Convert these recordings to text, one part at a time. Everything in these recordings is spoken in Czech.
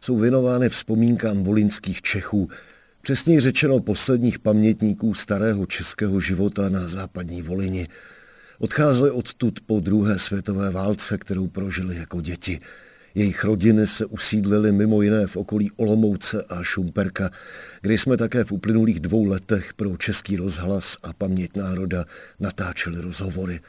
jsou věnovány vzpomínkám volinských Čechů, přesněji řečeno posledních pamětníků starého českého života na západní Volini. Odcházeli odtud po druhé světové válce, kterou prožili jako děti. Jejich rodiny se usídlily mimo jiné v okolí Olomouce a Šumperka, kde jsme také v uplynulých dvou letech pro Český rozhlas a Paměť národa natáčeli rozhovory.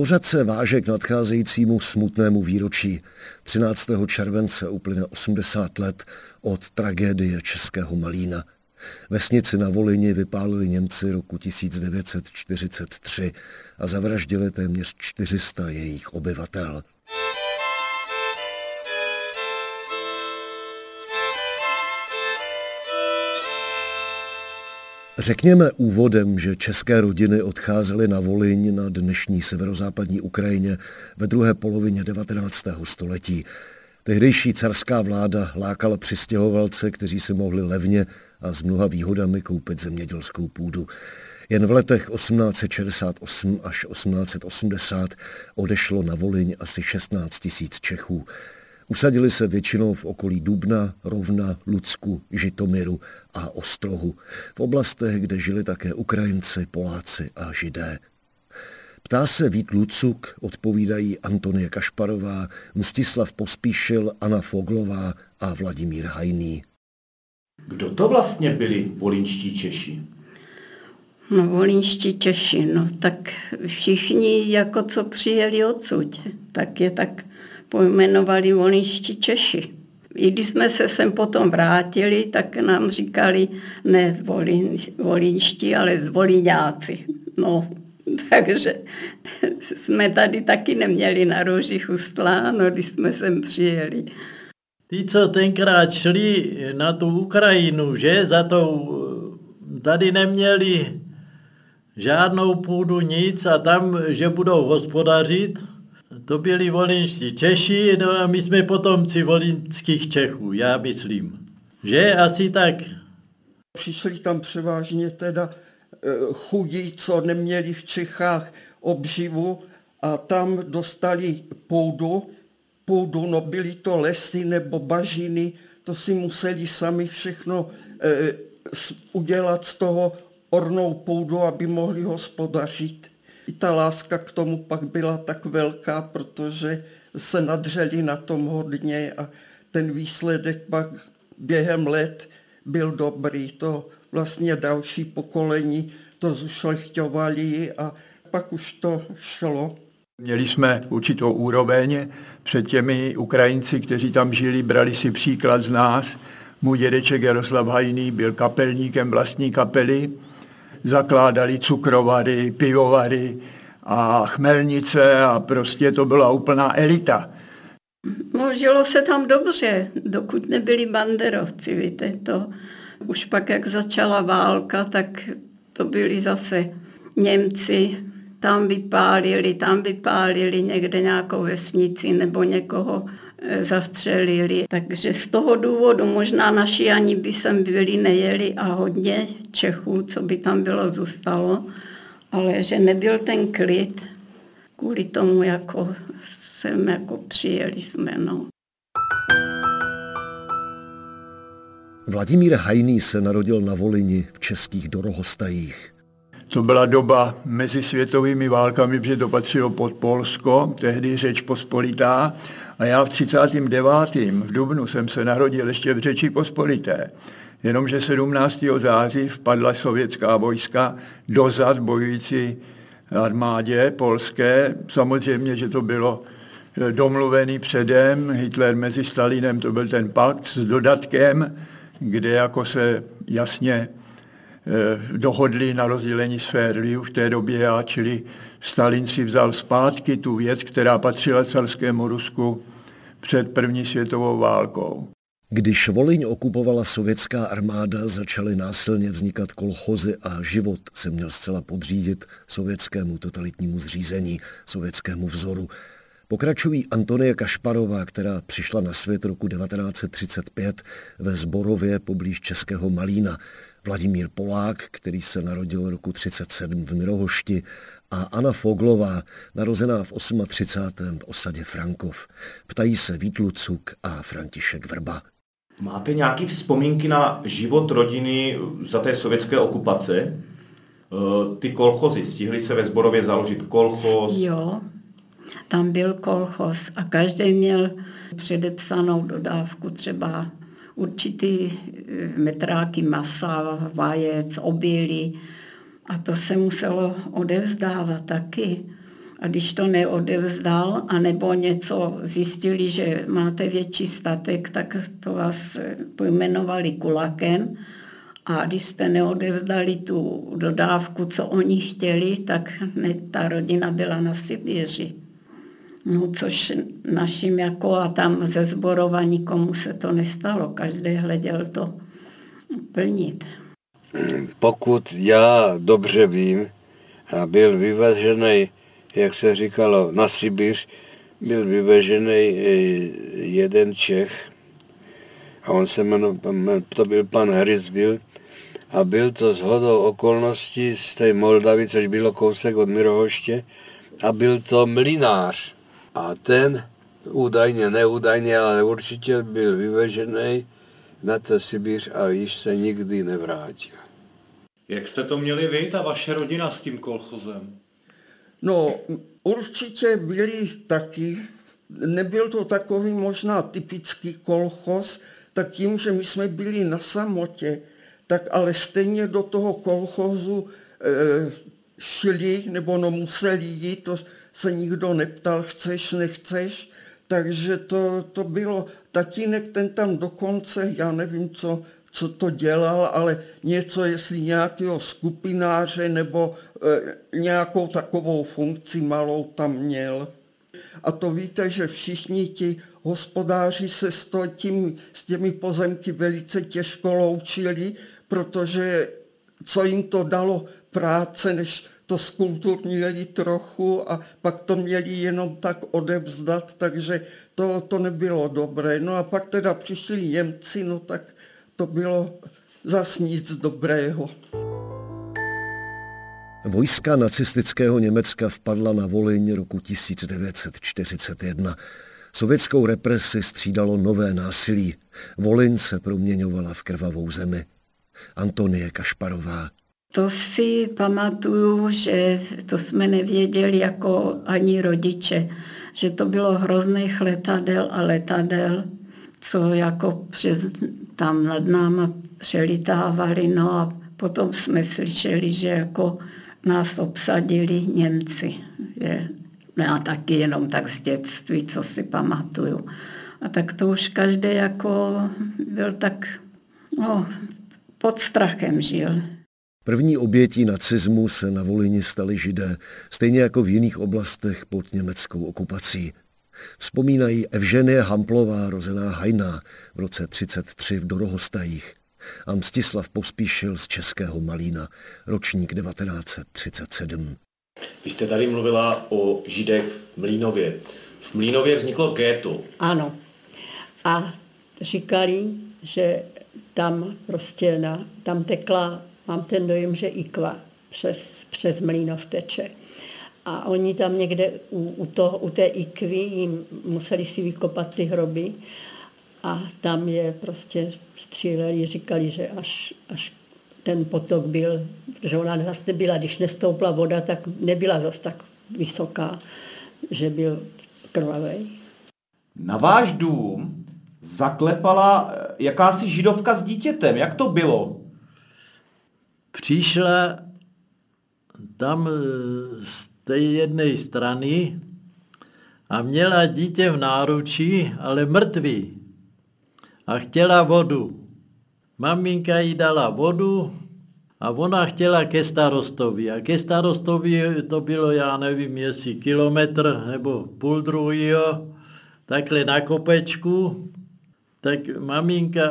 Pořad se váže k nadcházejícímu smutnému výročí. 13. července uplyne 80 let od tragédie Českého Malína. Vesnici na Volini vypálili Němci roku 1943 a zavraždili téměř 400 jejich obyvatel. Řekněme úvodem, že české rodiny odcházely na Voliň na dnešní severozápadní Ukrajině ve druhé polovině 19. století. Tehdejší carská vláda lákala přistěhovalce, kteří si mohli levně a s mnoha výhodami koupit zemědělskou půdu. Jen v letech 1868 až 1880 odešlo na Voliň asi 16 tisíc Čechů. Usadili se většinou v okolí Dubna, Rovna, Lucku, Žitomiru a Ostrohu, v oblastech, kde žili také Ukrajinci, Poláci a Židé. Ptá se Vít Lucuk, odpovídají Antonie Kašparová, Mstislav Pospíšil, Anna Foglová a Vladimír Hajný. Kdo to vlastně byli volinští Češi? No, volinští Češi, no tak všichni, jako co přijeli odsud, tak je tak pojmenovali volinští Češi. I když jsme se sem potom vrátili, tak nám říkali ne zvolin, volinští, ale zvoliňáci. No, takže jsme tady taky neměli na roži chustlá, no, když jsme sem přijeli. Ty, co tenkrát šli na tu Ukrajinu, že za to tady neměli žádnou půdu, nic a tam, že budou hospodařit, to byli volinští Češi, no a my jsme potomci volinských Čechů, já myslím. Že asi tak. Přišli tam převážně teda eh, chudí, co neměli v Čechách obživu a tam dostali půdu. Půdu, no byly to lesy nebo bažiny, to si museli sami všechno eh, udělat z toho ornou půdu, aby mohli hospodařit ta láska k tomu pak byla tak velká, protože se nadřeli na tom hodně a ten výsledek pak během let byl dobrý. To vlastně další pokolení to zušlechťovali a pak už to šlo. Měli jsme určitou úroveň před těmi Ukrajinci, kteří tam žili, brali si příklad z nás. Můj dědeček Jaroslav Hajný byl kapelníkem vlastní kapely zakládali cukrovary, pivovary a chmelnice a prostě to byla úplná elita. No, žilo se tam dobře, dokud nebyli banderovci, víte, to už pak, jak začala válka, tak to byli zase Němci, tam vypálili, tam vypálili někde nějakou vesnici nebo někoho zastřelili. Takže z toho důvodu možná naši ani by sem byli nejeli a hodně Čechů, co by tam bylo, zůstalo, ale že nebyl ten klid, kvůli tomu jako sem jako přijeli jsme. No. Vladimír Hajný se narodil na Volini v českých Dorohostajích. To byla doba mezi světovými válkami, protože to patřilo pod Polsko, tehdy řeč pospolitá, a já v 39. v Dubnu jsem se narodil ještě v Řeči Pospolité. Jenomže 17. září vpadla sovětská vojska dozad bojující armádě polské. Samozřejmě, že to bylo eh, domluvený předem. Hitler mezi Stalinem, to byl ten pakt s dodatkem, kde jako se jasně dohodli na rozdělení sfér v té době, a čili Stalin si vzal zpátky tu věc, která patřila carskému Rusku před první světovou válkou. Když Voliň okupovala sovětská armáda, začaly násilně vznikat kolchozy a život se měl zcela podřídit sovětskému totalitnímu zřízení, sovětskému vzoru. Pokračují Antonie Kašparová, která přišla na svět roku 1935 ve Zborově poblíž Českého Malína, Vladimír Polák, který se narodil roku 37 v Mirohošti a Anna Foglová, narozená v 38. v osadě Frankov. Ptají se Vít Lucuk a František Vrba. Máte nějaké vzpomínky na život rodiny za té sovětské okupace? E, ty kolchozy, stihly se ve Zborově založit kolchoz? Jo, tam byl kolchoz a každý měl předepsanou dodávku třeba určitý e, metráky masa, vajec, obilí a to se muselo odevzdávat taky. A když to neodevzdal, anebo něco zjistili, že máte větší statek, tak to vás pojmenovali kulakem. A když jste neodevzdali tu dodávku, co oni chtěli, tak ta rodina byla na Sibíři. No, což našim jako a tam ze zborova nikomu se to nestalo. Každý hleděl to plnit. Pokud já dobře vím, a byl vyvažený jak se říkalo, na Sibiř byl vyvežený eh, jeden Čech a on se jmenoval, to byl pan Hryzbil a byl to z hodou okolností z té Moldavy, což bylo kousek od Mirohoště a byl to mlinář. A ten údajně, neúdajně, ale určitě byl vyvežený na to Sibiř a již se nikdy nevrátil. Jak jste to měli vy, ta vaše rodina s tím kolchozem? No, určitě byli taky, nebyl to takový možná typický kolchoz, tak tím, že my jsme byli na samotě, tak ale stejně do toho kolchozu e, šli, nebo no museli jít, to se nikdo neptal, chceš, nechceš, takže to, to bylo, tatínek ten tam dokonce, já nevím, co, co to dělal, ale něco, jestli nějakého skupináře nebo e, nějakou takovou funkci malou tam měl. A to víte, že všichni ti hospodáři se s, to, tím, s těmi pozemky velice těžko loučili, protože co jim to dalo práce, než to skulturnili trochu a pak to měli jenom tak odevzdat, takže to, to nebylo dobré. No a pak teda přišli Němci, no tak to bylo zas nic dobrého. Vojska nacistického Německa vpadla na Volyň roku 1941. Sovětskou represi střídalo nové násilí. Volyň se proměňovala v krvavou zemi. Antonie Kašparová. To si pamatuju, že to jsme nevěděli jako ani rodiče, že to bylo hrozných letadel a letadel co jako přes, tam nad náma přelitávali, no a potom jsme slyšeli, že jako nás obsadili Němci. Že, a taky jenom tak z dětství, co si pamatuju. A tak to už každý jako byl tak, no, pod strachem žil. První obětí nacismu se na Volini stali židé, stejně jako v jiných oblastech pod německou okupací. Vzpomínají Evženie Hamplová, rozená Hajná v roce 33 v Dorohostajích a Mstislav Pospíšil z Českého Malína, ročník 1937. Vy jste tady mluvila o Židech v Mlínově. V Mlínově vzniklo géto. Ano. A říkali, že tam prostě na, tam tekla, mám ten dojem, že ikva přes, přes Mlínov teče. A oni tam někde u, u, to, u té ikvy jim museli si vykopat ty hroby a tam je prostě stříleli, říkali, že až, až ten potok byl, že ona zase nebyla, když nestoupla voda, tak nebyla zase tak vysoká, že byl krvavý. Na váš dům zaklepala eh, jakási židovka s dítětem. Jak to bylo? Přišla tam z té jedné strany a měla dítě v náručí, ale mrtvý. A chtěla vodu. Maminka jí dala vodu a ona chtěla ke starostovi. A ke starostovi to bylo, já nevím, jestli kilometr nebo půl druhýho, takhle na kopečku. tak maminka,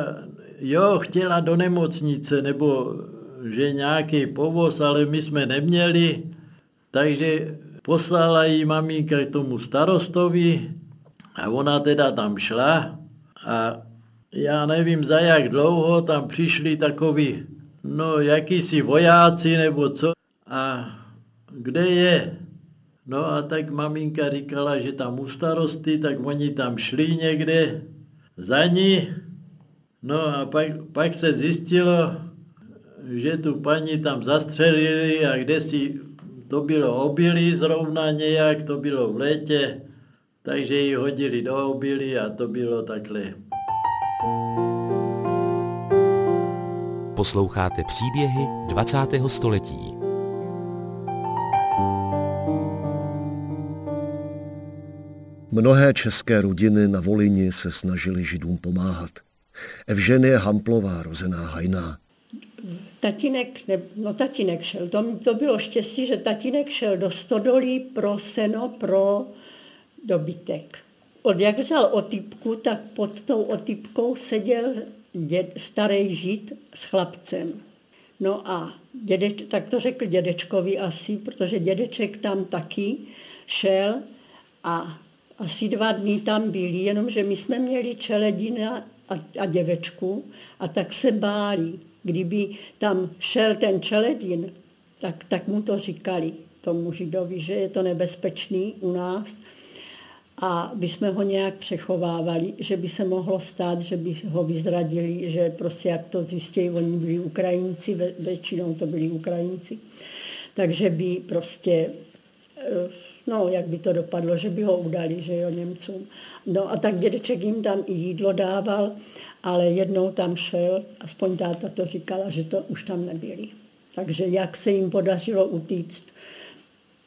jo, chtěla do nemocnice, nebo že nějaký povoz, ale my jsme neměli, takže poslala jí maminka k tomu starostovi a ona teda tam šla a já nevím za jak dlouho tam přišli takový, no jakýsi vojáci nebo co a kde je? No a tak maminka říkala, že tam u starosty, tak oni tam šli někde za ní. No a pak, pak se zjistilo, že tu paní tam zastřelili a kde si to bylo obilí zrovna nějak, to bylo v létě, takže ji hodili do obilí a to bylo takhle. Posloucháte příběhy 20. století. Mnohé české rodiny na Volini se snažili židům pomáhat. Evženie Hamplová, rozená Hajná. Tatínek, ne, no tatínek šel, to, to bylo štěstí, že tatínek šel do stodolí pro seno, pro dobytek. Od jak vzal otýpku, tak pod tou otýpkou seděl děd, starý žid s chlapcem. No a dědeč, tak to řekl dědečkovi asi, protože dědeček tam taky šel a asi dva dny tam byli, jenomže my jsme měli čeledina a, a děvečku a tak se báli. Kdyby tam šel ten čeledin, tak, tak mu to říkali tomu židovi, že je to nebezpečný u nás. A by jsme ho nějak přechovávali, že by se mohlo stát, že by ho vyzradili, že prostě jak to zjistí, oni byli Ukrajinci, většinou to byli Ukrajinci, takže by prostě eh, no, jak by to dopadlo, že by ho udali, že jo, Němcům. No a tak dědeček jim tam i jídlo dával, ale jednou tam šel, aspoň táta to říkala, že to už tam nebyli. Takže jak se jim podařilo utíct,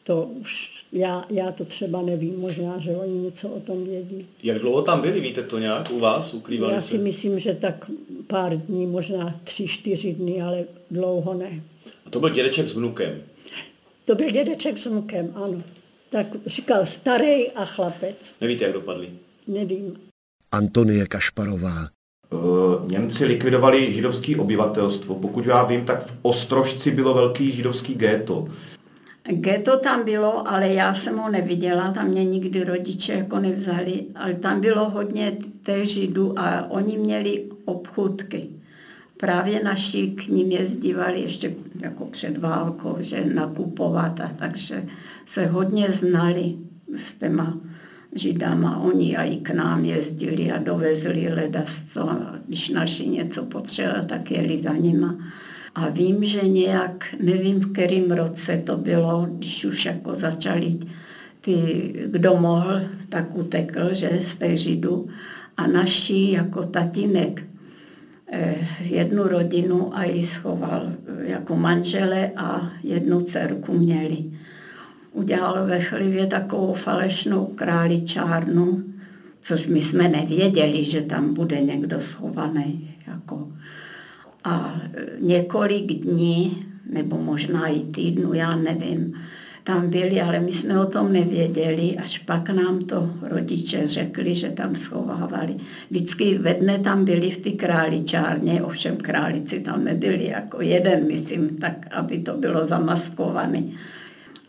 to už já, já to třeba nevím, možná, že oni něco o tom vědí. Jak dlouho tam byli, víte to nějak u vás? Ukrývali já si se? myslím, že tak pár dní, možná tři, čtyři dny, ale dlouho ne. A to byl dědeček s vnukem? To byl dědeček s vnukem, ano tak říkal starý a chlapec. Nevíte, jak dopadli? Nevím. Antonie Kašparová. E, Němci likvidovali židovské obyvatelstvo. Pokud já vím, tak v Ostrožci bylo velký židovský ghetto. Ghetto tam bylo, ale já jsem ho neviděla, tam mě nikdy rodiče jako nevzali, ale tam bylo hodně té židů a oni měli obchůdky právě naši k ním jezdívali ještě jako před válkou, že nakupovat a takže se hodně znali s těma židama. Oni i k nám jezdili a dovezli ledasco. Když naši něco potřebovali, tak jeli za nima. A vím, že nějak, nevím v kterém roce to bylo, když už jako začali ty, kdo mohl, tak utekl, že z té židu. A naši jako tatínek Eh, jednu rodinu a ji schoval eh, jako manžele a jednu dcerku měli. Udělal ve chlivě takovou falešnou králičárnu, což my jsme nevěděli, že tam bude někdo schovaný. Jako. A několik dní, nebo možná i týdnu, já nevím, tam byli, ale my jsme o tom nevěděli, až pak nám to rodiče řekli, že tam schovávali. Vždycky ve dne tam byli v ty králičárně, ovšem králici tam nebyli, jako jeden, myslím, tak, aby to bylo zamaskované.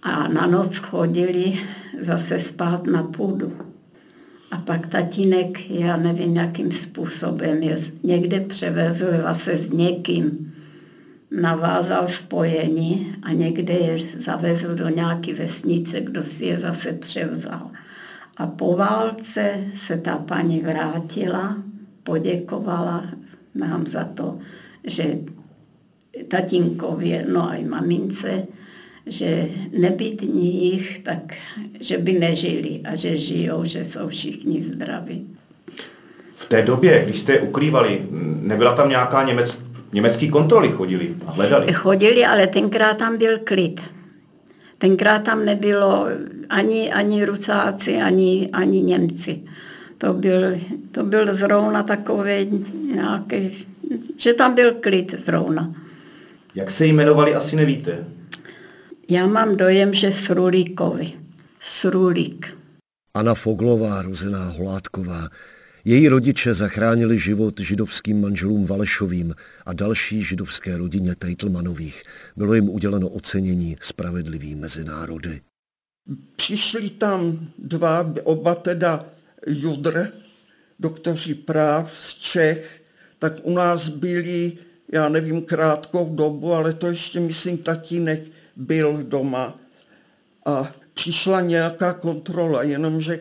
A na noc chodili zase spát na půdu. A pak tatínek, já nevím, jakým způsobem je někde převezl zase s někým navázal spojení a někde je zavezl do nějaké vesnice, kdo si je zase převzal. A po válce se ta paní vrátila, poděkovala nám za to, že tatínkovi, no a i mamince, že nebyt jich, tak že by nežili a že žijou, že jsou všichni zdraví. V té době, když jste je ukrývali, nebyla tam nějaká německá Německý kontroly chodili a hledali. Chodili, ale tenkrát tam byl klid. Tenkrát tam nebylo ani, ani Rusáci, ani, ani Němci. To byl, to byl zrovna takový nějaký, že tam byl klid zrovna. Jak se jmenovali, asi nevíte. Já mám dojem, že Srulíkovi. Srulík. Anna Foglová, rozená Holátková, Její rodiče zachránili život židovským manželům Valešovým a další židovské rodině Tejtlmanových. Bylo jim uděleno ocenění Spravedlivý mezi národy. Přišli tam dva, oba teda judr, doktoři práv z Čech, tak u nás byli, já nevím, krátkou dobu, ale to ještě, myslím, tatínek byl doma. A přišla nějaká kontrola, jenomže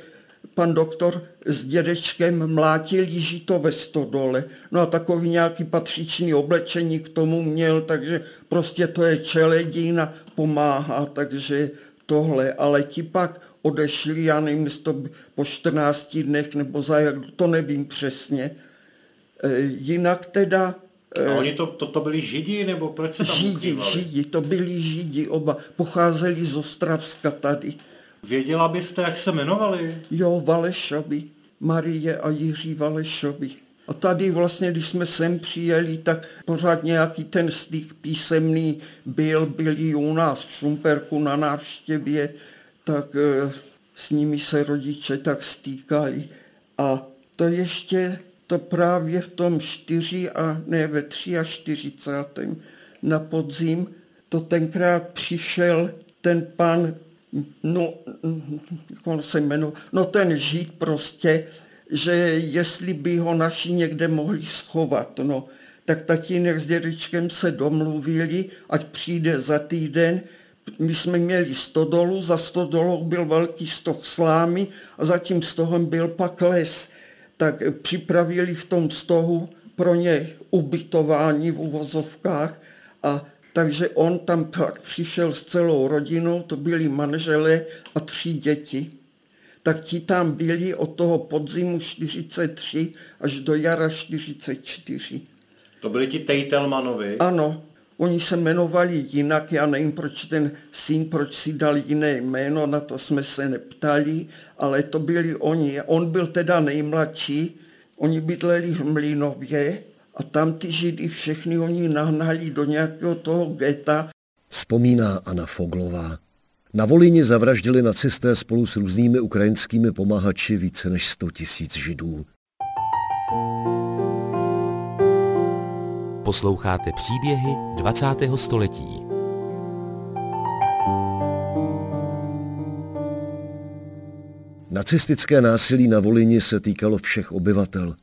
pan doktor s dědečkem mlátili žito ve stodole. No a takový nějaký patřičný oblečení k tomu měl, takže prostě to je čeledín a pomáhá, takže tohle. Ale ti pak odešli, já nevím, to po 14 dnech nebo za jak, to nevím přesně. E, jinak teda a oni to, to, to byli židi, nebo proč se tam Židi, ukrývali? židi, to byli židi, oba pocházeli z Ostravska tady. Věděla byste, jak se jmenovali? Jo, Valešovi, Marie a Jiří Valešovi. A tady vlastně, když jsme sem přijeli, tak pořád nějaký ten styk písemný byl, byli u nás v Sumperku na návštěvě, tak e, s nimi se rodiče tak stýkali. A to ještě to právě v tom 4 a ne ve 43. na podzim, to tenkrát přišel ten pan, no, jak on se jmenoval, no ten žít prostě, že jestli by ho naši někde mohli schovat, no, tak tatínek s dědečkem se domluvili, ať přijde za týden, my jsme měli stodolu, za stodolou byl velký stoh slámy a za tím stohem byl pak les tak připravili v tom stohu pro ně ubytování v uvozovkách a takže on tam pak přišel s celou rodinou, to byli manželé a tři děti. Tak ti tam byli od toho podzimu 43 až do jara 44. To byli ti Tejtelmanovi? Ano, oni se jmenovali jinak, já nevím, proč ten syn, proč si dal jiné jméno, na to jsme se neptali, ale to byli oni. On byl teda nejmladší, oni bydleli v Mlinově a tam ty židy všechny oni nahnali do nějakého toho geta. Vzpomíná Anna Foglová. Na Volíně zavraždili nacisté spolu s různými ukrajinskými pomahači více než 100 tisíc židů. Posloucháte příběhy 20. století. Nacistické násilí na Volini se týkalo všech obyvatel.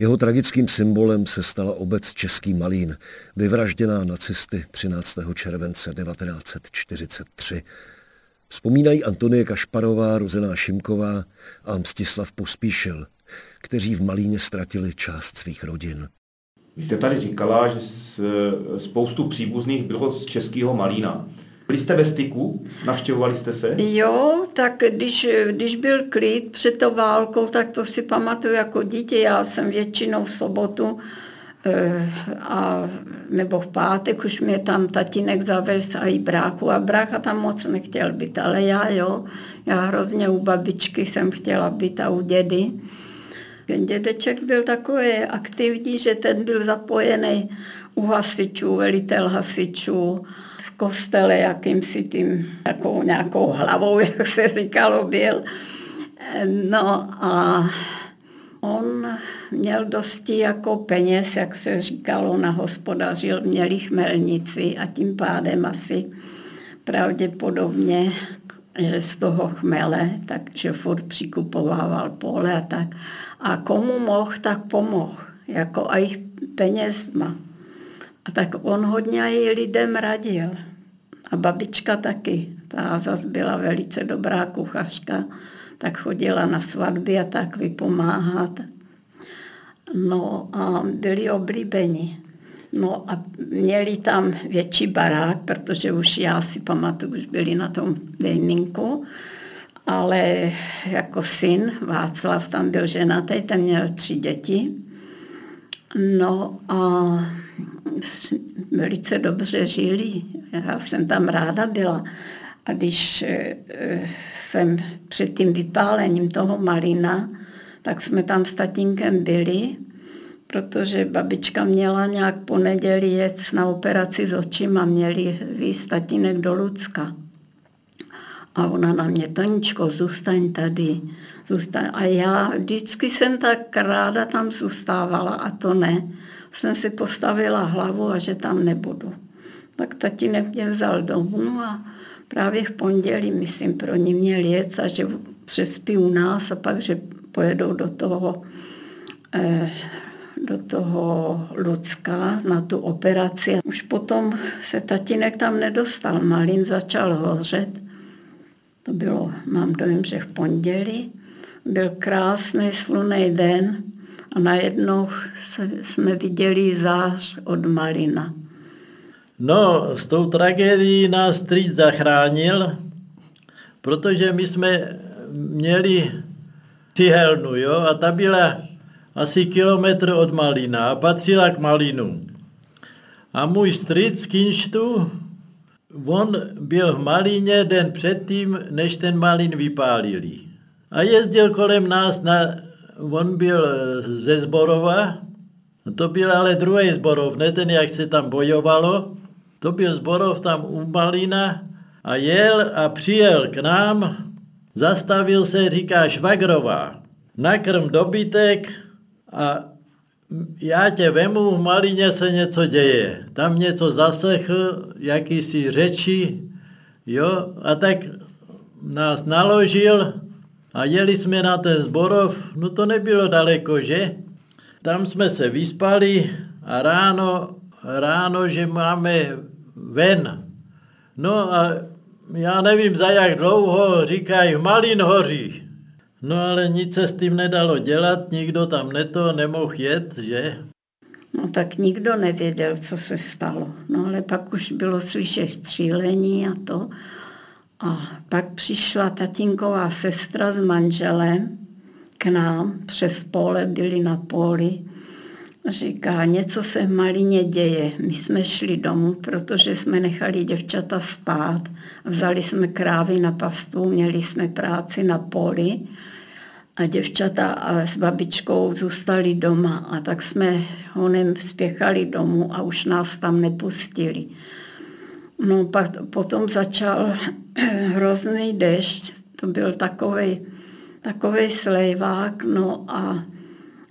Jeho tragickým symbolem se stala obec Český Malín, vyvražděná nacisty 13. července 1943. Vzpomínají Antonie Kašparová, Rozená Šimková a Mstislav Pospíšil, kteří v Malíně ztratili část svých rodin. Vy jste tady říkala, že spoustu příbuzných bylo z Českého Malína. Byli jste ve styku? Navštěvovali jste se? Jo, tak když, když byl klid před tou válkou, tak to si pamatuju jako dítě. Já jsem většinou v sobotu eh, a, nebo v pátek už mě tam tatínek zavez a i bráchu a brácha tam moc nechtěl být, ale já jo, já hrozně u babičky jsem chtěla být a u dědy. Ten dědeček byl takový aktivní, že ten byl zapojený u hasičů, velitel hasičů, v kostele jakýmsi tím, takovou nějakou hlavou, jak se říkalo, byl. No a on měl dosti jako peněz, jak se říkalo, nahospodařil, měli chmelnici a tím pádem asi pravděpodobně z toho chmele, takže furt přikupovával pole a tak. A komu mohl, tak pomohl, jako a jich penězma. A tak on hodně i lidem radil. A babička taky, ta zase byla velice dobrá kuchařka, tak chodila na svatby a tak vypomáhat. No a byli oblíbeni. No a měli tam větší barák, protože už já si pamatuju, už byli na tom dejninku, ale jako syn Václav tam byl ženatý, ten měl tři děti. No a velice dobře žili. Já jsem tam ráda byla. A když eh, jsem před tím vypálením toho malina, tak jsme tam s tatínkem byli protože babička měla nějak po neděli jet na operaci s očima, měli výst tatínek do Lucka. A ona na mě, Toničko, zůstaň tady. Zůstaň. A já vždycky jsem tak ráda tam zůstávala a to ne. Jsem si postavila hlavu a že tam nebudu. Tak tatínek mě vzal domů a právě v pondělí, myslím, pro ní měl jet a že přespí u nás a pak, že pojedou do toho, eh, do toho Lucka na tu operaci. Už potom se tatínek tam nedostal, Malin začal hořet. To bylo, mám dojem, že v pondělí. Byl krásný slunný den a najednou se, jsme viděli zář od Malina. No, s tou tragédií nás strýc zachránil, protože my jsme měli cihelnu, jo, a ta byla asi kilometr od Malina a patřila k Malinu. A můj strýc Kinštu, on byl v Malíně den předtím, než ten Malin vypálili. A jezdil kolem nás, na, on byl ze Zborova, to byl ale druhý Zborov, ne ten, jak se tam bojovalo, to byl Zborov tam u Malina a jel a přijel k nám, zastavil se, říká Švagrová, nakrm dobytek a já tě vemu, v Malině se něco děje. Tam něco zasechl, jakýsi řeči, jo, a tak nás naložil a jeli jsme na ten zborov, no to nebylo daleko, že? Tam jsme se vyspali a ráno, ráno, že máme ven. No a já nevím za jak dlouho, říkají, Malin hoří. No ale nic se s tím nedalo dělat, nikdo tam neto nemohl jet, že? No tak nikdo nevěděl, co se stalo. No ale pak už bylo slyšet střílení a to. A pak přišla tatínková sestra s manželem k nám, přes pole, byli na poli Říká, něco se v Malině děje. My jsme šli domů, protože jsme nechali děvčata spát. Vzali jsme krávy na pastvu, měli jsme práci na poli a děvčata a s babičkou zůstali doma a tak jsme honem spěchali domů a už nás tam nepustili. No pak potom začal hrozný dešť, to byl takový takový slejvák, no a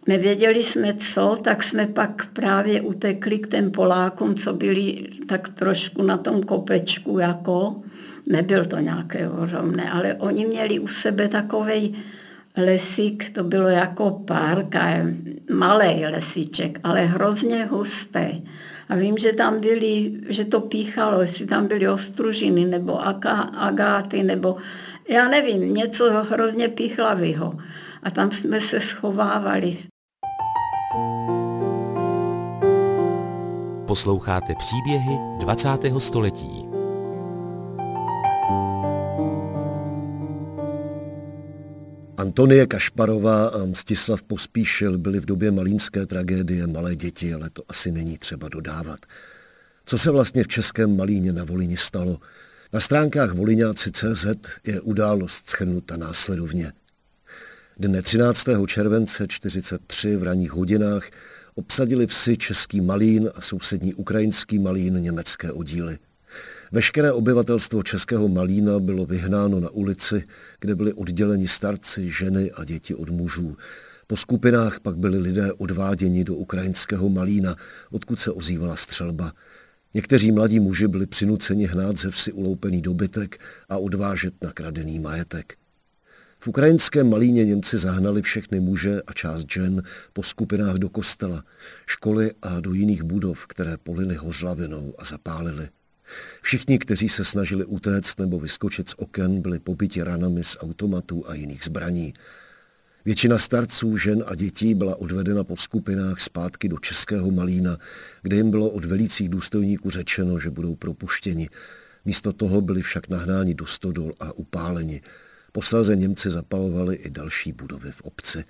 Nevěděli jsme co, tak jsme pak právě utekli k těm Polákům, co byli tak trošku na tom kopečku jako. Nebyl to nějaké ohromné, ale oni měli u sebe takový lesík, to bylo jako park, a malý lesíček, ale hrozně hustý. A vím, že tam byli, že to píchalo, jestli tam byly ostružiny nebo agáty, nebo já nevím, něco hrozně píchlavého. A tam jsme se schovávali. Posloucháte příběhy 20. století. Antonie Kašparová a Mstislav Pospíšil byli v době malínské tragédie malé děti, ale to asi není třeba dodávat. Co se vlastně v Českém Malíně na Volini stalo? Na stránkách voliňáci.cz je událost schrnuta následovně. Dne 13. července 43 v ranních hodinách obsadili vsi Český Malín a sousední ukrajinský Malín německé oddíly. Veškeré obyvatelstvo Českého Malína bylo vyhnáno na ulici, kde byli odděleni starci, ženy a děti od mužů. Po skupinách pak byli lidé odváděni do ukrajinského Malína, odkud se ozývala střelba. Někteří mladí muži byli přinuceni hnát ze vsi uloupený dobytek a odvážet nakradený majetek. V ukrajinském Malíně Němci zahnali všechny muže a část žen po skupinách do kostela, školy a do jiných budov, které polily hořlavinou a zapálili. Všichni, kteří se snažili utéct nebo vyskočit z oken, byli pobyti ranami z automatů a jiných zbraní. Většina starců, žen a dětí byla odvedena po skupinách zpátky do Českého Malína, kde jim bylo od velících důstojníků řečeno, že budou propuštěni. Místo toho byli však nahnáni do stodol a upáleni. Posléze Němci zapalovali i další budovy v obci.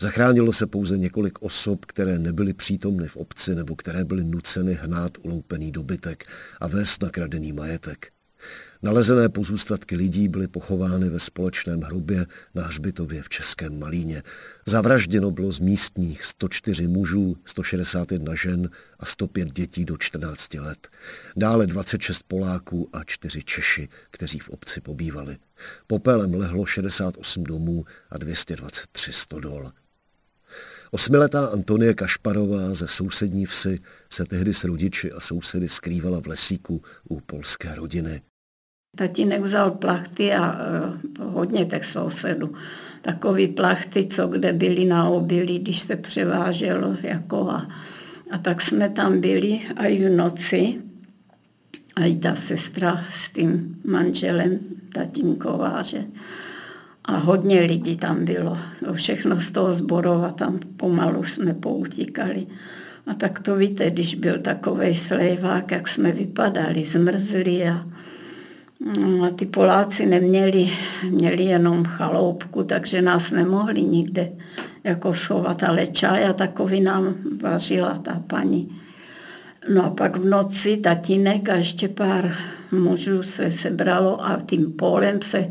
Zachránilo se pouze několik osob, které nebyly přítomny v obci nebo které byly nuceny hnát uloupený dobytek a vést nakradený majetek. Nalezené pozůstatky lidí byly pochovány ve společném hrubě na hřbitově v Českém Malíně. Zavražděno bylo z místních 104 mužů, 161 žen a 105 dětí do 14 let. Dále 26 Poláků a 4 Češi, kteří v obci pobývali. Popelem lehlo 68 domů a 223 stodol. Osmiletá Antonie Kašparová ze sousední vsi se tehdy s rodiči a sousedy skrývala v lesíku u polské rodiny. Tatínek vzal plachty a uh, hodně těch sousedů. Takový plachty, co kde byli na obilí, když se převáželo. Jako a, a tak jsme tam byli a i v noci. A i ta sestra s tím manželem tatínková, že a hodně lidí tam bylo. Všechno z toho zborova tam pomalu jsme poutíkali. A tak to víte, když byl takový slejvák, jak jsme vypadali, zmrzli a ty Poláci neměli, měli jenom chaloupku, takže nás nemohli nikde jako schovat, ale čaj a takový nám vařila ta paní. No a pak v noci tatínek a ještě pár mužů se sebralo a tím polem se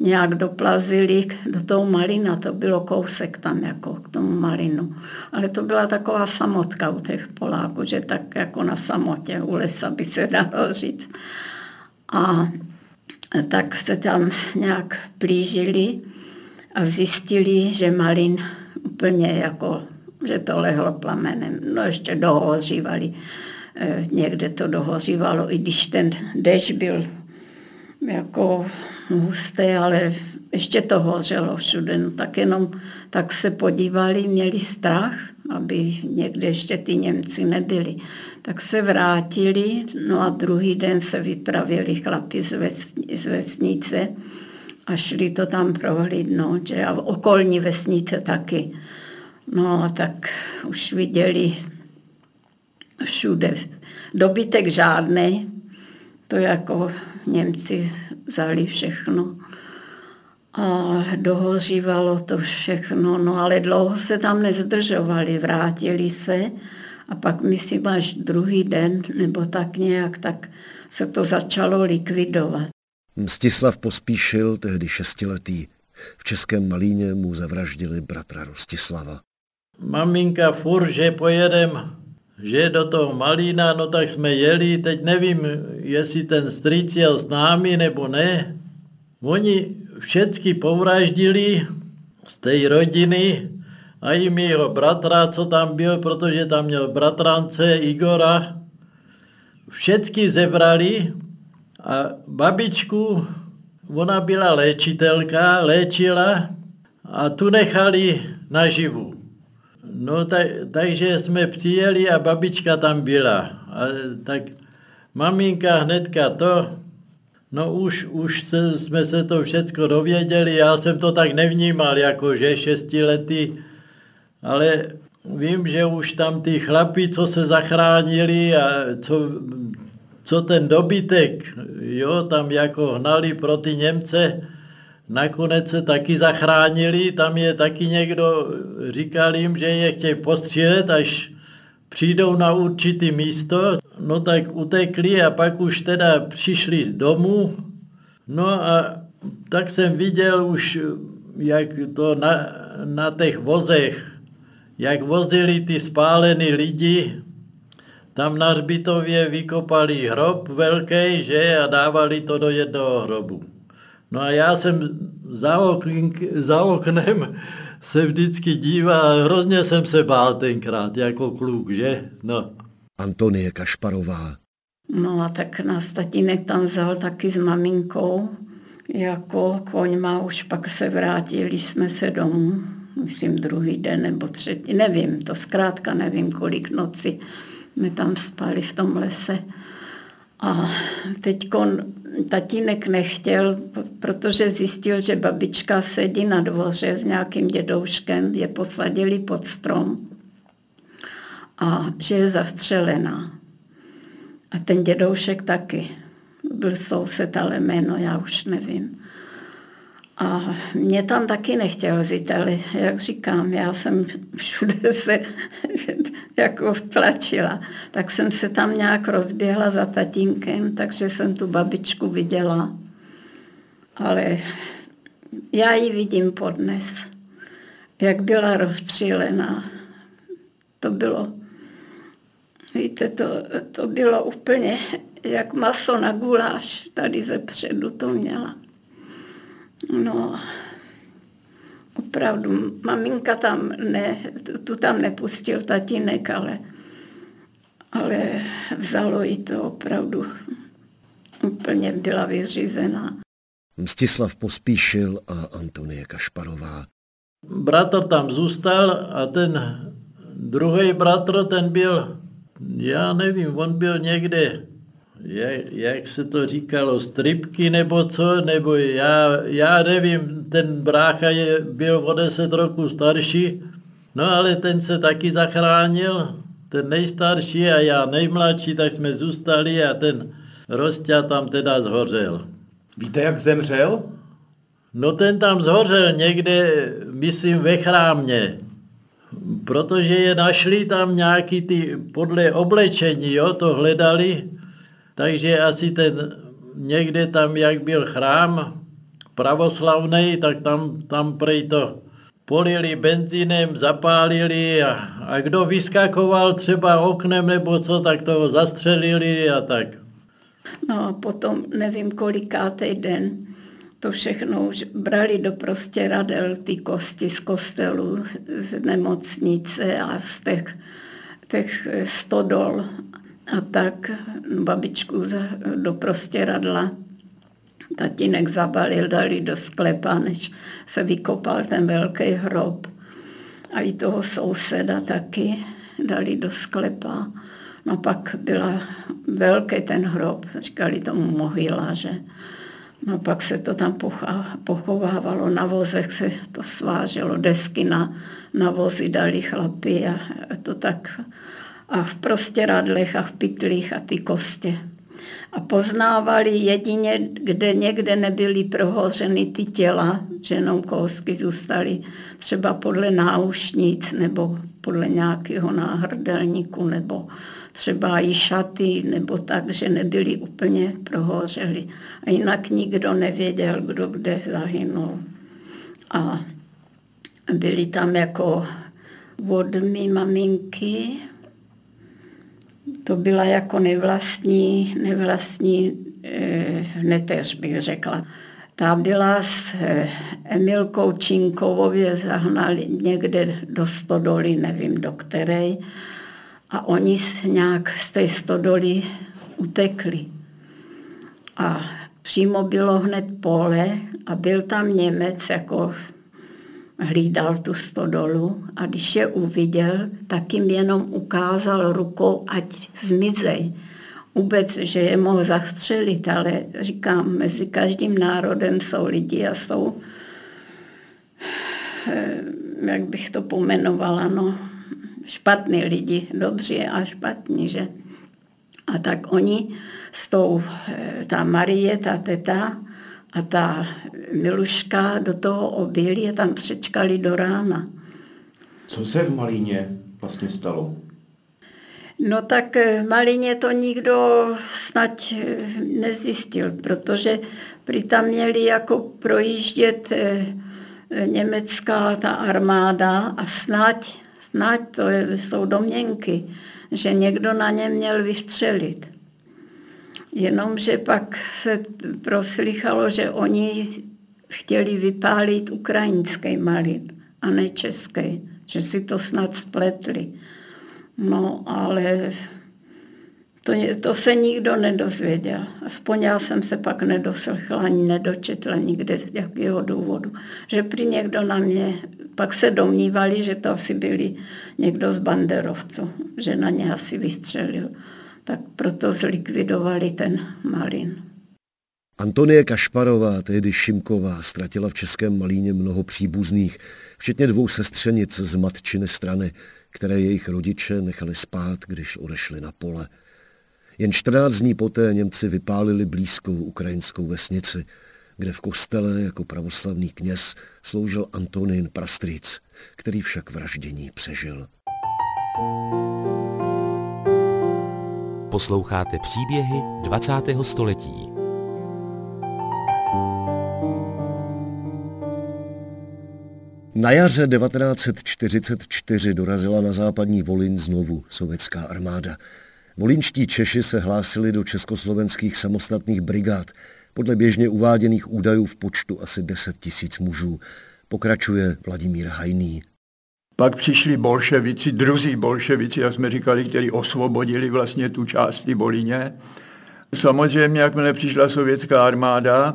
nějak doplazili do toho malina, to bylo kousek tam jako k tomu malinu. Ale to byla taková samotka u těch Poláků, že tak jako na samotě u lesa by se dalo říct. A tak se tam nějak plížili a zjistili, že malin úplně jako, že to lehlo plamenem. No ještě dohořívali. Eh, někde to dohořívalo, i když ten dešť byl jako husté, ale ještě to hořelo všude. No, tak jenom tak se podívali, měli strach, aby někde ještě ty Němci nebyli. Tak se vrátili, no a druhý den se vypravili chlapi z, z vesnice a šli to tam prohlídnout, že a okolní vesnice taky. No a tak už viděli všude dobytek žádný, to jako Němci vzali všechno a dohořívalo to všechno, no ale dlouho se tam nezdržovali, vrátili se a pak myslím až druhý den, nebo tak nějak, tak se to začalo likvidovat. Mstislav Pospíšil, tehdy šestiletý, v Českém Malíně mu zavraždili bratra Rostislava. Maminka furt, že pojedem že do toho Malína, no tak jsme jeli, teď nevím, jestli ten strýc jel s námi nebo ne. Oni všecky povraždili z té rodiny a i mýho bratra, co tam byl, protože tam měl bratrance Igora. Všecky zebrali a babičku, ona byla léčitelka, léčila a tu nechali naživu. No tak, takže jsme přijeli a babička tam byla. A, tak maminka hnedka to, no už, už se, jsme se to všechno dověděli, já jsem to tak nevnímal, jako že šestiletý, ale vím, že už tam ty chlapi, co se zachránili a co, co ten dobytek, jo, tam jako hnali pro ty Němce, nakonec se taky zachránili, tam je taky někdo, říkal jim, že je chtějí postřílet, až přijdou na určitý místo, no tak utekli a pak už teda přišli z domu, no a tak jsem viděl už, jak to na, na těch vozech, jak vozili ty spálený lidi, tam na Hřbitově vykopali hrob velký, že, a dávali to do jednoho hrobu. No a já jsem za, oknk, za oknem se vždycky díval, hrozně jsem se bál tenkrát jako kluk, že? No. Antonie Kašparová. No a tak nás tatínek tam vzal taky s maminkou, jako koňma, už pak se vrátili jsme se domů, myslím druhý den nebo třetí, nevím, to zkrátka nevím, kolik noci jsme tam spali v tom lese. A teď tatínek nechtěl, protože zjistil, že babička sedí na dvoře s nějakým dědouškem, je posadili pod strom a že je zastřelená. A ten dědoušek taky. Byl soused, ale jméno já už nevím. A mě tam taky nechtěl ale jak říkám, já jsem všude se jako vtlačila. Tak jsem se tam nějak rozběhla za tatínkem, takže jsem tu babičku viděla. Ale já ji vidím podnes, jak byla rozpřílená. To bylo, víte, to, to bylo úplně jak maso na guláš, tady ze předu to měla. No, opravdu, maminka tam ne, tu tam nepustil tatínek, ale, ale vzalo jí to opravdu. Úplně byla vyřízená. Mstislav Pospíšil a Antonie Kašparová. Bratr tam zůstal a ten druhý bratr, ten byl, já nevím, on byl někde jak, jak se to říkalo, stripky nebo co, nebo já, já nevím, ten brácha je, byl o deset roku starší, no ale ten se taky zachránil, ten nejstarší a já nejmladší, tak jsme zůstali a ten Rostia tam teda zhořel. Víte, jak zemřel? No ten tam zhořel někde, myslím, ve chrámě. Protože je našli tam nějaký ty, podle oblečení, jo, to hledali, takže asi ten někde tam, jak byl chrám pravoslavný, tak tam, tam prej to polili benzínem, zapálili a, a kdo vyskakoval třeba oknem nebo co, tak toho zastřelili a tak. No a potom nevím kolikátý den to všechno už brali do prostě radel ty kosti z kostelu, z nemocnice a z těch, těch stodol a tak babičku do radla. Tatínek zabalil, dali do sklepa, než se vykopal ten velký hrob. A i toho souseda taky dali do sklepa. No pak byla velký ten hrob, říkali tomu mohyla, že. No pak se to tam pochovávalo, na vozech se to sváželo, desky na, na vozy dali chlapi a to tak a v prostěradlech a v pytlích a ty kostě. A poznávali jedině, kde někde nebyly prohořeny ty těla, že jenom kousky zůstaly třeba podle náušnic nebo podle nějakého náhrdelníku nebo třeba i šaty nebo tak, že nebyly úplně prohořely. A jinak nikdo nevěděl, kdo kde zahynul. A byly tam jako od mý maminky, to byla jako nevlastní, nevlastní eh, neteř, bych řekla. Ta byla s eh, Emilkou Činkovově zahnali někde do stodoly, nevím do které, a oni nějak z té stodoly utekli. A přímo bylo hned pole a byl tam Němec jako hlídal tu stodolu a když je uviděl, tak jim jenom ukázal rukou, ať zmizej. Vůbec, že je mohl zastřelit, ale říkám, mezi každým národem jsou lidi a jsou, eh, jak bych to pomenovala, no, špatní lidi, dobří a špatní, že? A tak oni s tou, eh, ta Marie, ta teta, a ta Miluška do toho obilí a tam přečkali do rána. Co se v Malíně vlastně stalo? No tak v Malíně to nikdo snad eh, nezjistil, protože prý tam měli jako projíždět eh, německá ta armáda a snad, snad to jsou domněnky, že někdo na ně měl vystřelit. Jenomže pak se proslychalo, že oni chtěli vypálit ukrajinský malin a ne český, že si to snad spletli. No ale to, to se nikdo nedozvěděl. Aspoň já jsem se pak nedoslechla ani nedočetla nikde z jakého důvodu. Že při někdo na mě, pak se domnívali, že to asi byli někdo z banderovců, že na ně asi vystřelil tak proto zlikvidovali ten Malin. Antonie Kašparová, tehdy Šimková, ztratila v Českém Malíně mnoho příbuzných, včetně dvou sestřenic z matčiny strany, které jejich rodiče nechali spát, když odešli na pole. Jen 14 dní poté Němci vypálili blízkou ukrajinskou vesnici, kde v kostele jako pravoslavný kněz sloužil Antonín Prastric, který však vraždění přežil. Posloucháte příběhy 20. století. Na jaře 1944 dorazila na západní Volyn znovu sovětská armáda. Volinští Češi se hlásili do československých samostatných brigád, podle běžně uváděných údajů v počtu asi 10 tisíc mužů. Pokračuje Vladimír Hajný. Pak přišli bolševici, druzí bolševici, jak jsme říkali, kteří osvobodili vlastně tu část Volině. Samozřejmě, jakmile přišla sovětská armáda,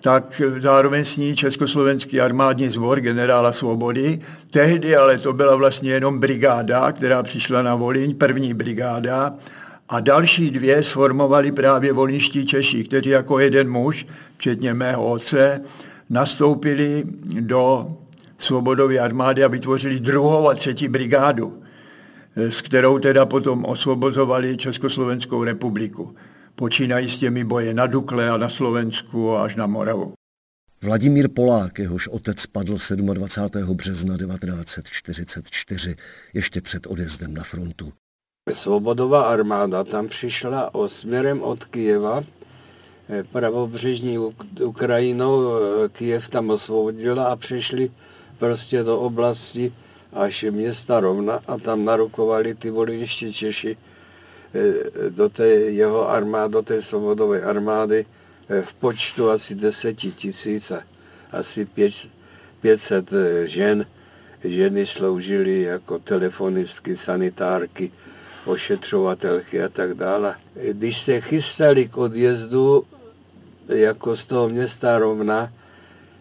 tak zároveň s ní Československý armádní zbor generála Svobody. Tehdy ale to byla vlastně jenom brigáda, která přišla na Volíň, první brigáda. A další dvě sformovali právě volinští Češi, kteří jako jeden muž, včetně mého otce, nastoupili do Svobodové armády a vytvořili druhou a třetí brigádu, s kterou teda potom osvobozovali Československou republiku počínají s těmi boje na Dukle a na Slovensku až na Moravu. Vladimír Polák, jehož otec padl 27. března 1944, ještě před odjezdem na frontu. Svobodová armáda tam přišla o směrem od Kijeva, eh, pravobřežní Ukrajinou, eh, Kijev tam osvobodila a přišli prostě do oblasti až města Rovna a tam narukovali ty volinští Češi Eh, do té jeho armády, do té svobodové armády eh, v počtu asi deseti tisíc a asi 500 eh, žen. Ženy sloužily jako telefonistky, sanitárky, ošetřovatelky a tak dále. Když se chystali k odjezdu jako z toho města Rovna,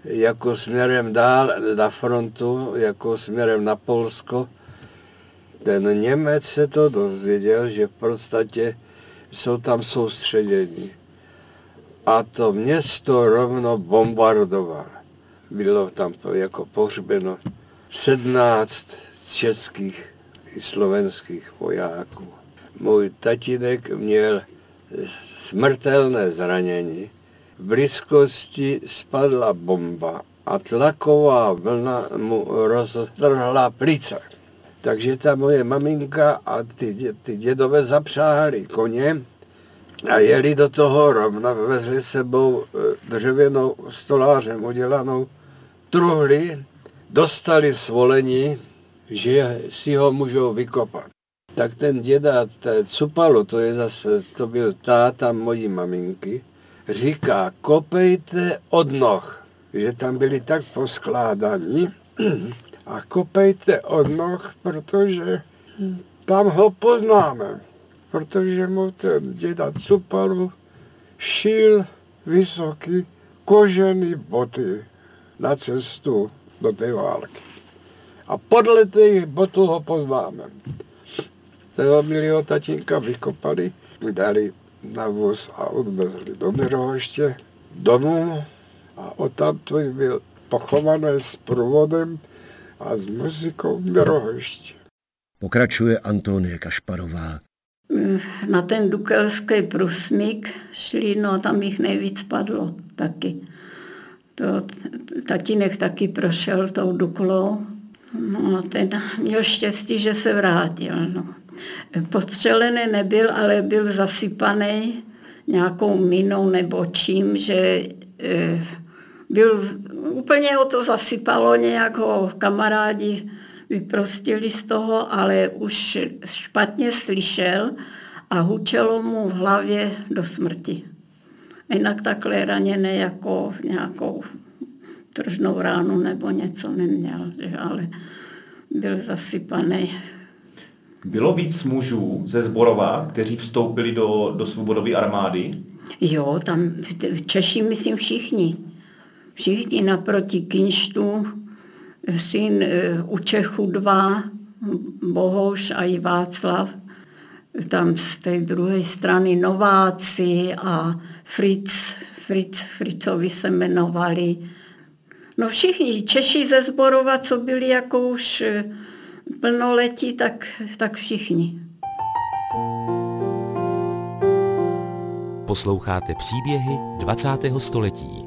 jako směrem dál na frontu, jako směrem na Polsko, ten Němec se to dozvěděl, že v podstatě jsou tam soustředění. A to město rovno bombardoval. Bylo tam jako pohřbeno 17 českých i slovenských vojáků. Můj tatínek měl smrtelné zranění. V blízkosti spadla bomba a tlaková vlna mu roztrhla plice. Takže ta moje maminka a ty, ty dědové zapřáhali koně a jeli do toho rovna, vezli sebou e, dřevěnou stolářem udělanou truhli, dostali svolení, že si ho můžou vykopat. Tak ten děda, Cupalo, to je zase, to byl táta mojí maminky, říká, kopejte od noh, že tam byli tak poskládaní, a kopejte od noh, protože tam ho poznáme. Protože mu ten děda Cupalu šil vysoký kožený boty na cestu do té války. A podle těch botů ho poznáme. Toho milého tatínka vykopali, dali na vůz a odvezli do Mirohoště domů a odtamtud byl pochovaný s provodem a s muzikou Mirohošť. Pokračuje Antonie Kašparová. Na ten dukelský prusmík šli, no a tam jich nejvíc padlo taky. To, tatínek taky prošel tou duklou. No a ten měl štěstí, že se vrátil. No. Postřelený nebyl, ale byl zasypaný nějakou minou nebo čím, že eh, byl, úplně ho to zasypalo, nějak ho kamarádi vyprostili z toho, ale už špatně slyšel a hučelo mu v hlavě do smrti. Jinak takhle raněné jako nějakou tržnou ránu nebo něco neměl, že, ale byl zasypaný. Bylo víc mužů ze Zborova, kteří vstoupili do, do svobodové armády? Jo, tam Češi, myslím, všichni všichni naproti Kinštu, syn e, u Čechu dva, Bohoš a i Václav, tam z té druhé strany Nováci a Fritz, Fritz, Fritzovi se jmenovali. No všichni Češi ze Zborova, co byli jako už e, plnoletí, tak, tak všichni. Posloucháte příběhy 20. století.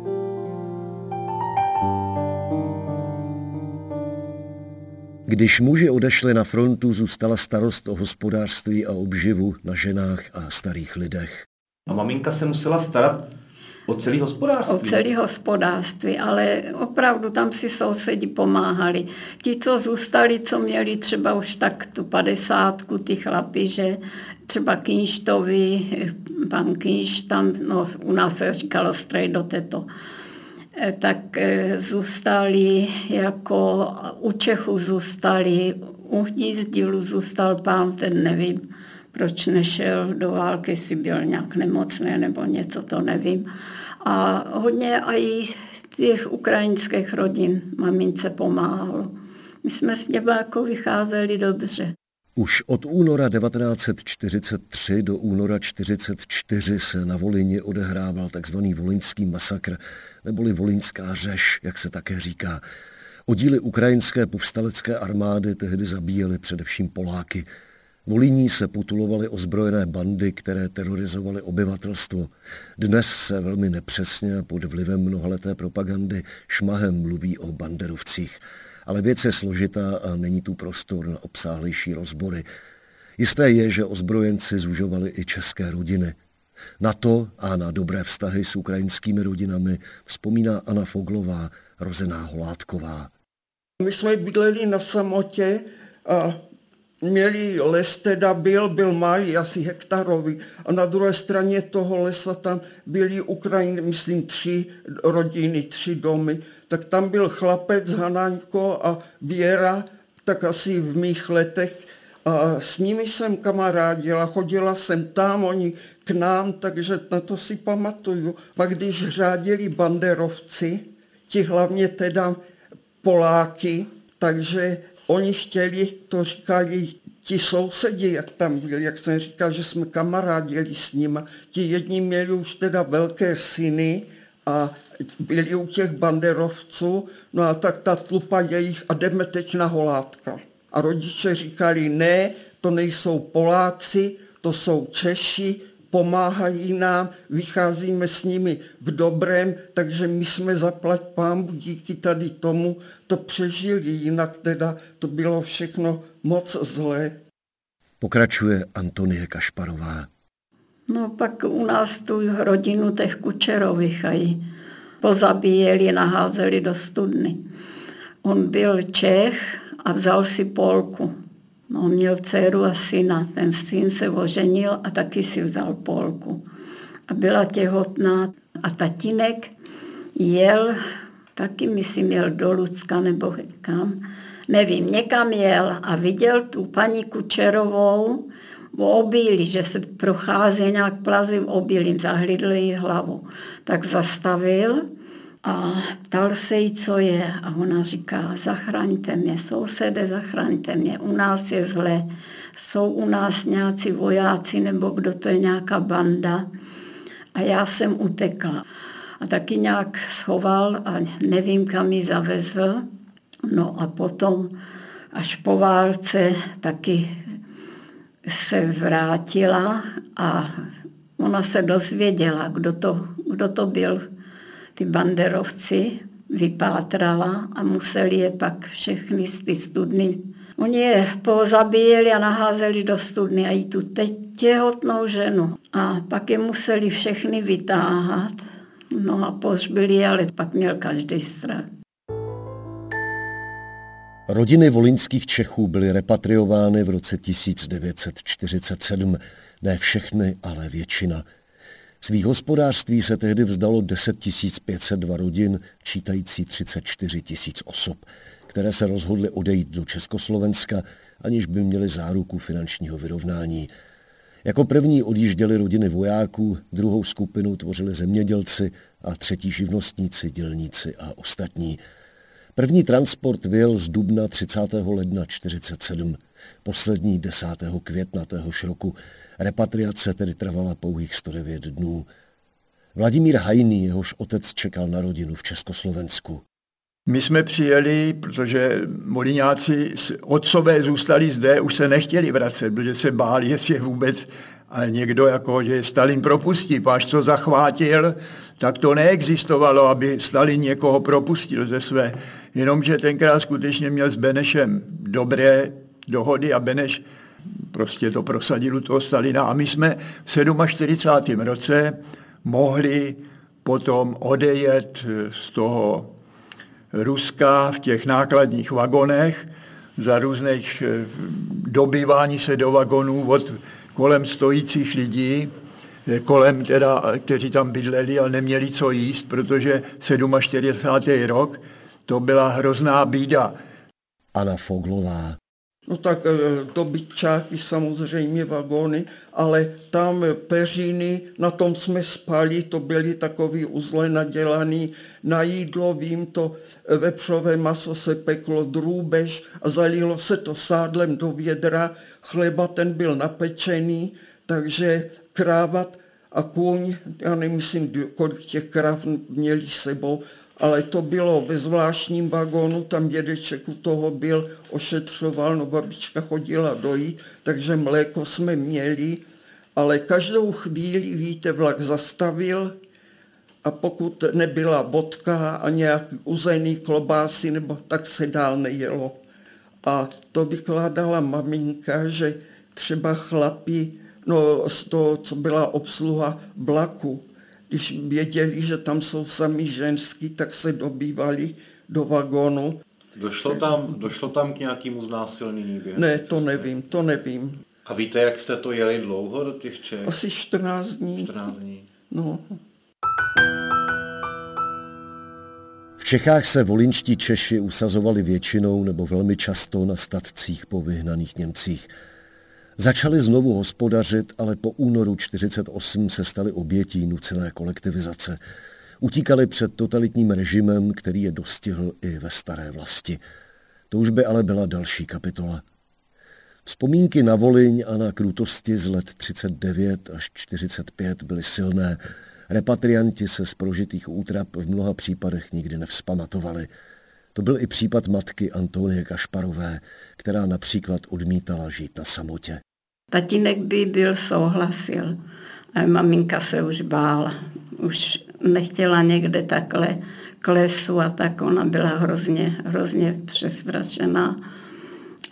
Když muži odešli na frontu, zůstala starost o hospodářství a obživu na ženách a starých lidech. A maminka se musela starat o celé hospodářství? O celé hospodářství, ale opravdu tam si sousedi pomáhali. Ti, co zůstali, co měli třeba už tak tu padesátku, ty chlapi, že třeba Kinštovi, pan Kinš tam, no u nás se říkalo strej do této, eh, tak eh, zůstali jako u Čechu zůstali, u Hnízdilu zůstal pán, ten nevím, proč nešel do války, jestli byl nějak nemocný nebo něco, to nevím. A hodně i těch ukrajinských rodin mamince pomáhalo. My jsme s něma jako vycházeli dobře. Už od února 1943 do února 1944 se na Volině odehrával tzv. volinský masakr, neboli volinská řeš, jak se také říká. Oddíly ukrajinské povstalecké armády tehdy zabíjely především Poláky. Volíní se putulovaly ozbrojené bandy, které terorizovaly obyvatelstvo. Dnes se velmi nepřesně a pod vlivem mnohaleté propagandy šmahem mluví o banderovcích. Ale věc je složitá a není tu prostor na obsáhlejší rozbory. Jisté je, že ozbrojenci zužovali i české rodiny. Na to a na dobré vztahy s ukrajinskými rodinami vzpomíná Anna Foglová, rozená Holátková. My jsme bydleli na samotě a měli les teda byl, byl malý, asi hektarový a na druhé straně toho lesa tam byli Ukrajiny, myslím tři rodiny, tři domy, tak tam byl chlapec Hanaňko a Věra, tak asi v mých letech a s nimi jsem kamarádila, chodila jsem tam, oni k nám, takže na to si pamatuju. Pak když řádili banderovci, ti hlavně teda Poláky, takže Oni chtěli, to říkali ti sousedi, jak tam byli, jak jsem říkal, že jsme kamarádili s nimi. Ti jedni měli už teda velké syny a byli u těch banderovců, no a tak ta tlupa jejich a jdeme teď na holátka. A rodiče říkali, ne, to nejsou Poláci, to jsou Češi, pomáhají nám, vycházíme s nimi v dobrém, takže my jsme zaplať pámu díky tady tomu to přežili, jinak teda to bylo všechno moc zlé. Pokračuje Antonie Kašparová. No pak u nás tu rodinu těch Kučerových aj pozabíjeli, naházeli do studny. On byl Čech a vzal si Polku. No, on měl dceru a syna. Ten syn se oženil a taky si vzal Polku. A byla těhotná a tatínek jel, taky myslím jel do Lucka nebo kam, nevím, někam jel a viděl tu paní Kučerovou v obíli, že se prochází nějak plazy v obílím, zahlídl jí hlavu. Tak zastavil a ptal se jí, co je. A ona říká, zachraňte mě, sousede, zachraňte mě, u nás je zle. Jsou u nás nějací vojáci nebo kdo to je nějaká banda. A já jsem utekla. A taky nějak schoval a nevím, kam ji zavezl. No a potom až po válce taky se vrátila a ona se dozvěděla, kdo to, kdo to byl ty banderovci vypátrala a museli je pak všechny z ty studny. Oni je pozabíjeli a naházeli do studny a i tu teď těhotnou ženu. A pak je museli všechny vytáhat. No a pohřbili, ale pak měl každý strach. Rodiny volinských Čechů byly repatriovány v roce 1947. Ne všechny, ale většina. Svých hospodářství se tehdy vzdalo 10 502 rodin, čítající 34 tisíc osob, které se rozhodly odejít do Československa, aniž by měly záruku finančního vyrovnání. Jako první odjížděly rodiny vojáků, druhou skupinu tvořili zemědělci a třetí živnostníci, dělníci a ostatní. První transport vyjel z Dubna 30. ledna 1947, poslední 10. května téhož roku. Repatriace tedy trvala pouhých 109 dnů. Vladimír Hajný, jehož otec čekal na rodinu v Československu. My jsme přijeli, protože molináci otcové zůstali zde, už se nechtěli vracet, protože se báli, jestli je vůbec a někdo, jako, že Stalin propustí, až co zachvátil, tak to neexistovalo, aby Stalin někoho propustil ze své jenomže tenkrát skutečně měl s Benešem dobré dohody a Beneš prostě to prosadil u toho Stalina. A my jsme v 47. roce mohli potom odejet z toho Ruska v těch nákladních vagonech za různých eh, dobývání se do vagonů od kolem stojících lidí, eh, kolem teda, kteří tam bydleli, ale neměli co jíst, protože 47. rok to byla hrozná bída. Anna Foglová. No tak dobytčáky eh, samozřejmě vagóny, ale tam peřiny, na tom jsme spali, to byly takový uzle nadělaný. Na jídlo, vím to, vepřové maso se peklo drůbež a zalilo se to sádlem do vědra, chleba ten byl napečený, takže krávat a kůň, já nemyslím, kolik těch kráv měli sebou, ale to bylo ve zvláštním vagónu, tam dědeček u toho byl, ošetřoval, no babička chodila dojít, takže mléko jsme měli, ale každou chvíli, víte, vlak zastavil a pokud nebyla vodka a nějaký uzený klobásy, nebo tak se dál nejelo. A to vykládala maminka, že třeba chlapi, no z toho, co byla obsluha vlaku, když věděli, že tam jsou sami ženský, tak se dobývali do vagónu. Došlo tam, došlo tam k nějakému znásilnění? Ne, to nevím, to nevím. A víte, jak jste to jeli dlouho do těch Čech? Asi 14 dní. 14 dní. No. V Čechách se volinští Češi usazovali většinou nebo velmi často na statcích po vyhnaných Němcích. Začali znovu hospodařit, ale po únoru 1948 se stali obětí nucené kolektivizace. Utíkali před totalitním režimem, který je dostihl i ve staré vlasti. To už by ale byla další kapitola. Vzpomínky na Voliň a na krutosti z let 39 až 45 byly silné. Repatrianti se z prožitých útrap v mnoha případech nikdy nevzpamatovali. To byl i případ matky Antonie Kašparové, která například odmítala žít na samotě. Tatínek by byl souhlasil, ale maminka se už bála. Už nechtěla někde takhle klesu a tak ona byla hrozně, hrozně přesvědčená.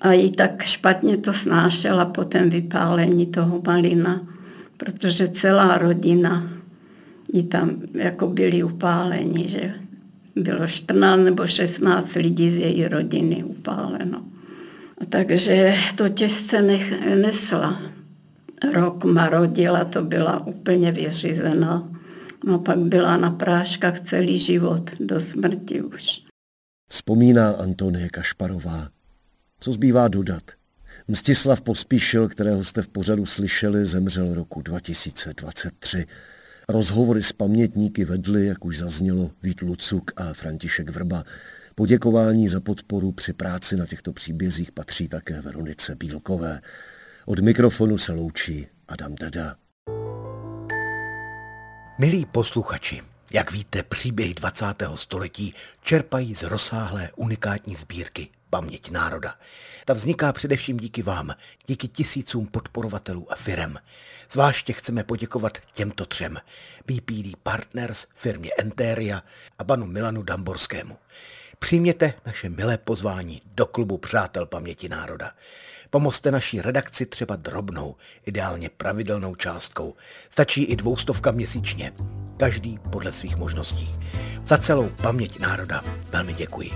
A jí tak špatně to snášela po tom vypálení toho malina, protože celá rodina jí tam jako byli upáleni, že bylo 14 nebo 16 lidí z její rodiny upáleno. Takže to těžce nesla. Rok marodila, to byla úplně vyřízená. No pak byla na práškách celý život, do smrti už. Vzpomíná Antonie Kašparová. Co zbývá dodat? Mstislav Pospíšil, kterého jste v pořadu slyšeli, zemřel roku 2023. Rozhovory s pamětníky vedli, jak už zaznělo, Vít Lucuk a František Vrba. Poděkování za podporu při práci na těchto příbězích patří také Veronice Bílkové. Od mikrofonu se loučí Adam Drda. Milí posluchači, jak víte, příběhy 20. století čerpají z rozsáhlé unikátní sbírky Paměť národa. Ta vzniká především díky vám, díky tisícům podporovatelů a firem. Zvláště chceme poděkovat těmto třem. BPD Partners, firmě Enteria a panu Milanu Damborskému. Přijměte naše milé pozvání do klubu Přátel paměti národa. Pomozte naší redakci třeba drobnou, ideálně pravidelnou částkou. Stačí i dvoustovka měsíčně. Každý podle svých možností. Za celou paměť národa velmi děkuji.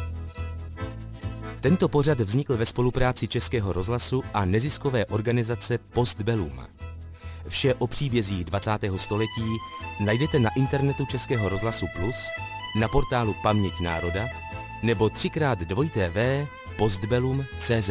Tento pořad vznikl ve spolupráci Českého rozhlasu a neziskové organizace Postbellum. Vše o příbězích 20. století najdete na internetu Českého rozhlasu Plus, na portálu Paměť národa nebo třikrát dvojité v postbellum.cz.